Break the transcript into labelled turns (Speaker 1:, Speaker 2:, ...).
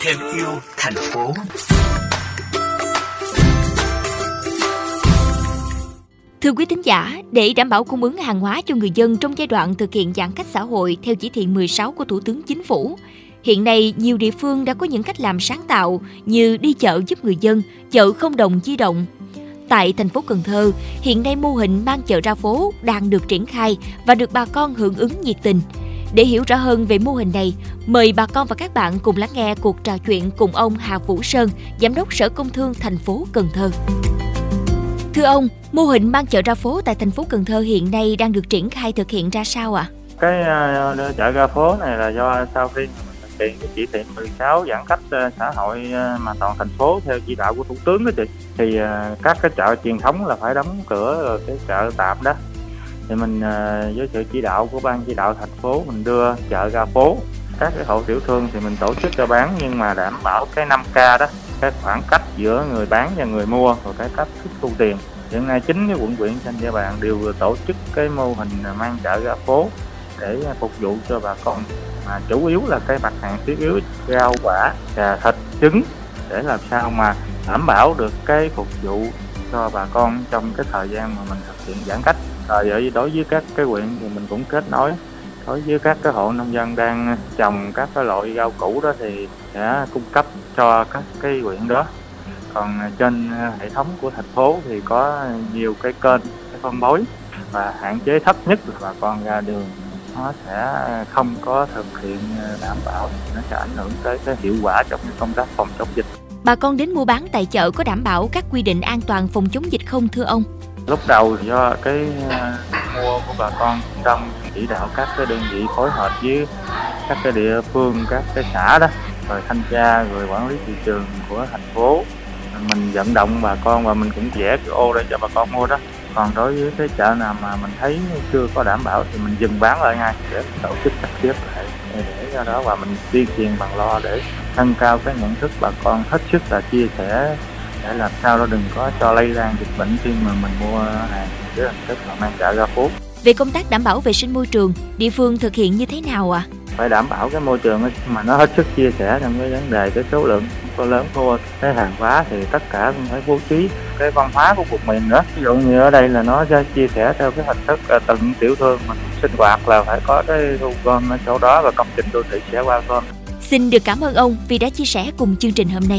Speaker 1: thêm yêu thành phố Thưa quý thính giả, để đảm bảo cung ứng hàng hóa cho người dân trong giai đoạn thực hiện giãn cách xã hội theo chỉ thị 16 của Thủ tướng Chính phủ, hiện nay nhiều địa phương đã có những cách làm sáng tạo như đi chợ giúp người dân, chợ không đồng di động. Tại thành phố Cần Thơ, hiện nay mô hình mang chợ ra phố đang được triển khai và được bà con hưởng ứng nhiệt tình. Để hiểu rõ hơn về mô hình này, mời bà con và các bạn cùng lắng nghe cuộc trò chuyện cùng ông Hà Vũ Sơn, Giám đốc Sở Công Thương thành phố Cần Thơ. Thưa ông, mô hình mang chợ ra phố tại thành phố Cần Thơ hiện nay đang được triển khai thực hiện ra sao ạ? À?
Speaker 2: Cái uh, chợ ra phố này là do sau khi hiện cái chỉ thị 16 giãn cách ờ, xã hội ờ, mà toàn thành phố theo chỉ đạo của thủ tướng đó chị. Thì ờ, các cái chợ truyền thống là phải đóng cửa rồi cái chợ tạm đó. Thì mình với sự chỉ đạo của ban chỉ đạo thành phố mình đưa chợ ra phố. Các cái hộ tiểu thương thì mình tổ chức cho bán nhưng mà đảm bảo cái 5K đó, cái khoảng cách giữa người bán và người mua và cái cách thức thu tiền. Hiện nay chính cái quận huyện trên địa bàn đều tổ chức cái mô hình mang chợ ra phố để à, phục vụ cho bà con. Mà chủ yếu là cái mặt hàng thiết yếu, rau, quả và thịt, trứng để làm sao mà đảm bảo được cái phục vụ cho bà con trong cái thời gian mà mình thực hiện giãn cách. Rồi à, đối với các cái huyện thì mình cũng kết nối. Đối với các cái hộ nông dân đang trồng các cái loại rau củ đó thì sẽ cung cấp cho các cái huyện đó. Còn à, trên hệ thống của thành phố thì có nhiều cái kênh cái phân bối và hạn chế thấp nhất là bà con ra đường nó sẽ không có thực hiện đảm bảo nó sẽ ảnh hưởng tới cái hiệu quả trong công tác phòng chống dịch.
Speaker 1: Bà con đến mua bán tại chợ có đảm bảo các quy định an toàn phòng chống dịch không thưa ông?
Speaker 2: Lúc đầu do cái mua của bà con trong chỉ đạo các cái đơn vị phối hợp với các cái địa phương các cái xã đó rồi thanh tra rồi quản lý thị trường của thành phố mình vận động bà con và mình cũng vẽ cái ô để cho bà con mua đó còn đối với cái chợ nào mà mình thấy chưa có đảm bảo thì mình dừng bán lại ngay để tổ chức sắp xếp lại để do đó và mình tuyên truyền bằng lo để nâng cao cái nhận thức bà con hết sức là chia sẻ để làm sao đó đừng có cho lây lan dịch bệnh khi mà mình mua hàng dưới hình thức là mang chợ ra phố
Speaker 1: về công tác đảm bảo vệ sinh môi trường, địa phương thực hiện như thế nào ạ? À?
Speaker 2: Phải đảm bảo cái môi trường mà nó hết sức chia sẻ trong cái vấn đề, cái số lượng có lớn thua cái hàng hóa thì tất cả cũng phải bố trí cái văn hóa của vùng miền nữa. Ví dụ như ở đây là nó chia sẻ theo cái hình thức à, từng tiểu thương mình sinh hoạt là phải có cái thu gom ở chỗ đó và công trình đô thị sẽ qua gom.
Speaker 1: Xin được cảm ơn ông vì đã chia sẻ cùng chương trình hôm nay.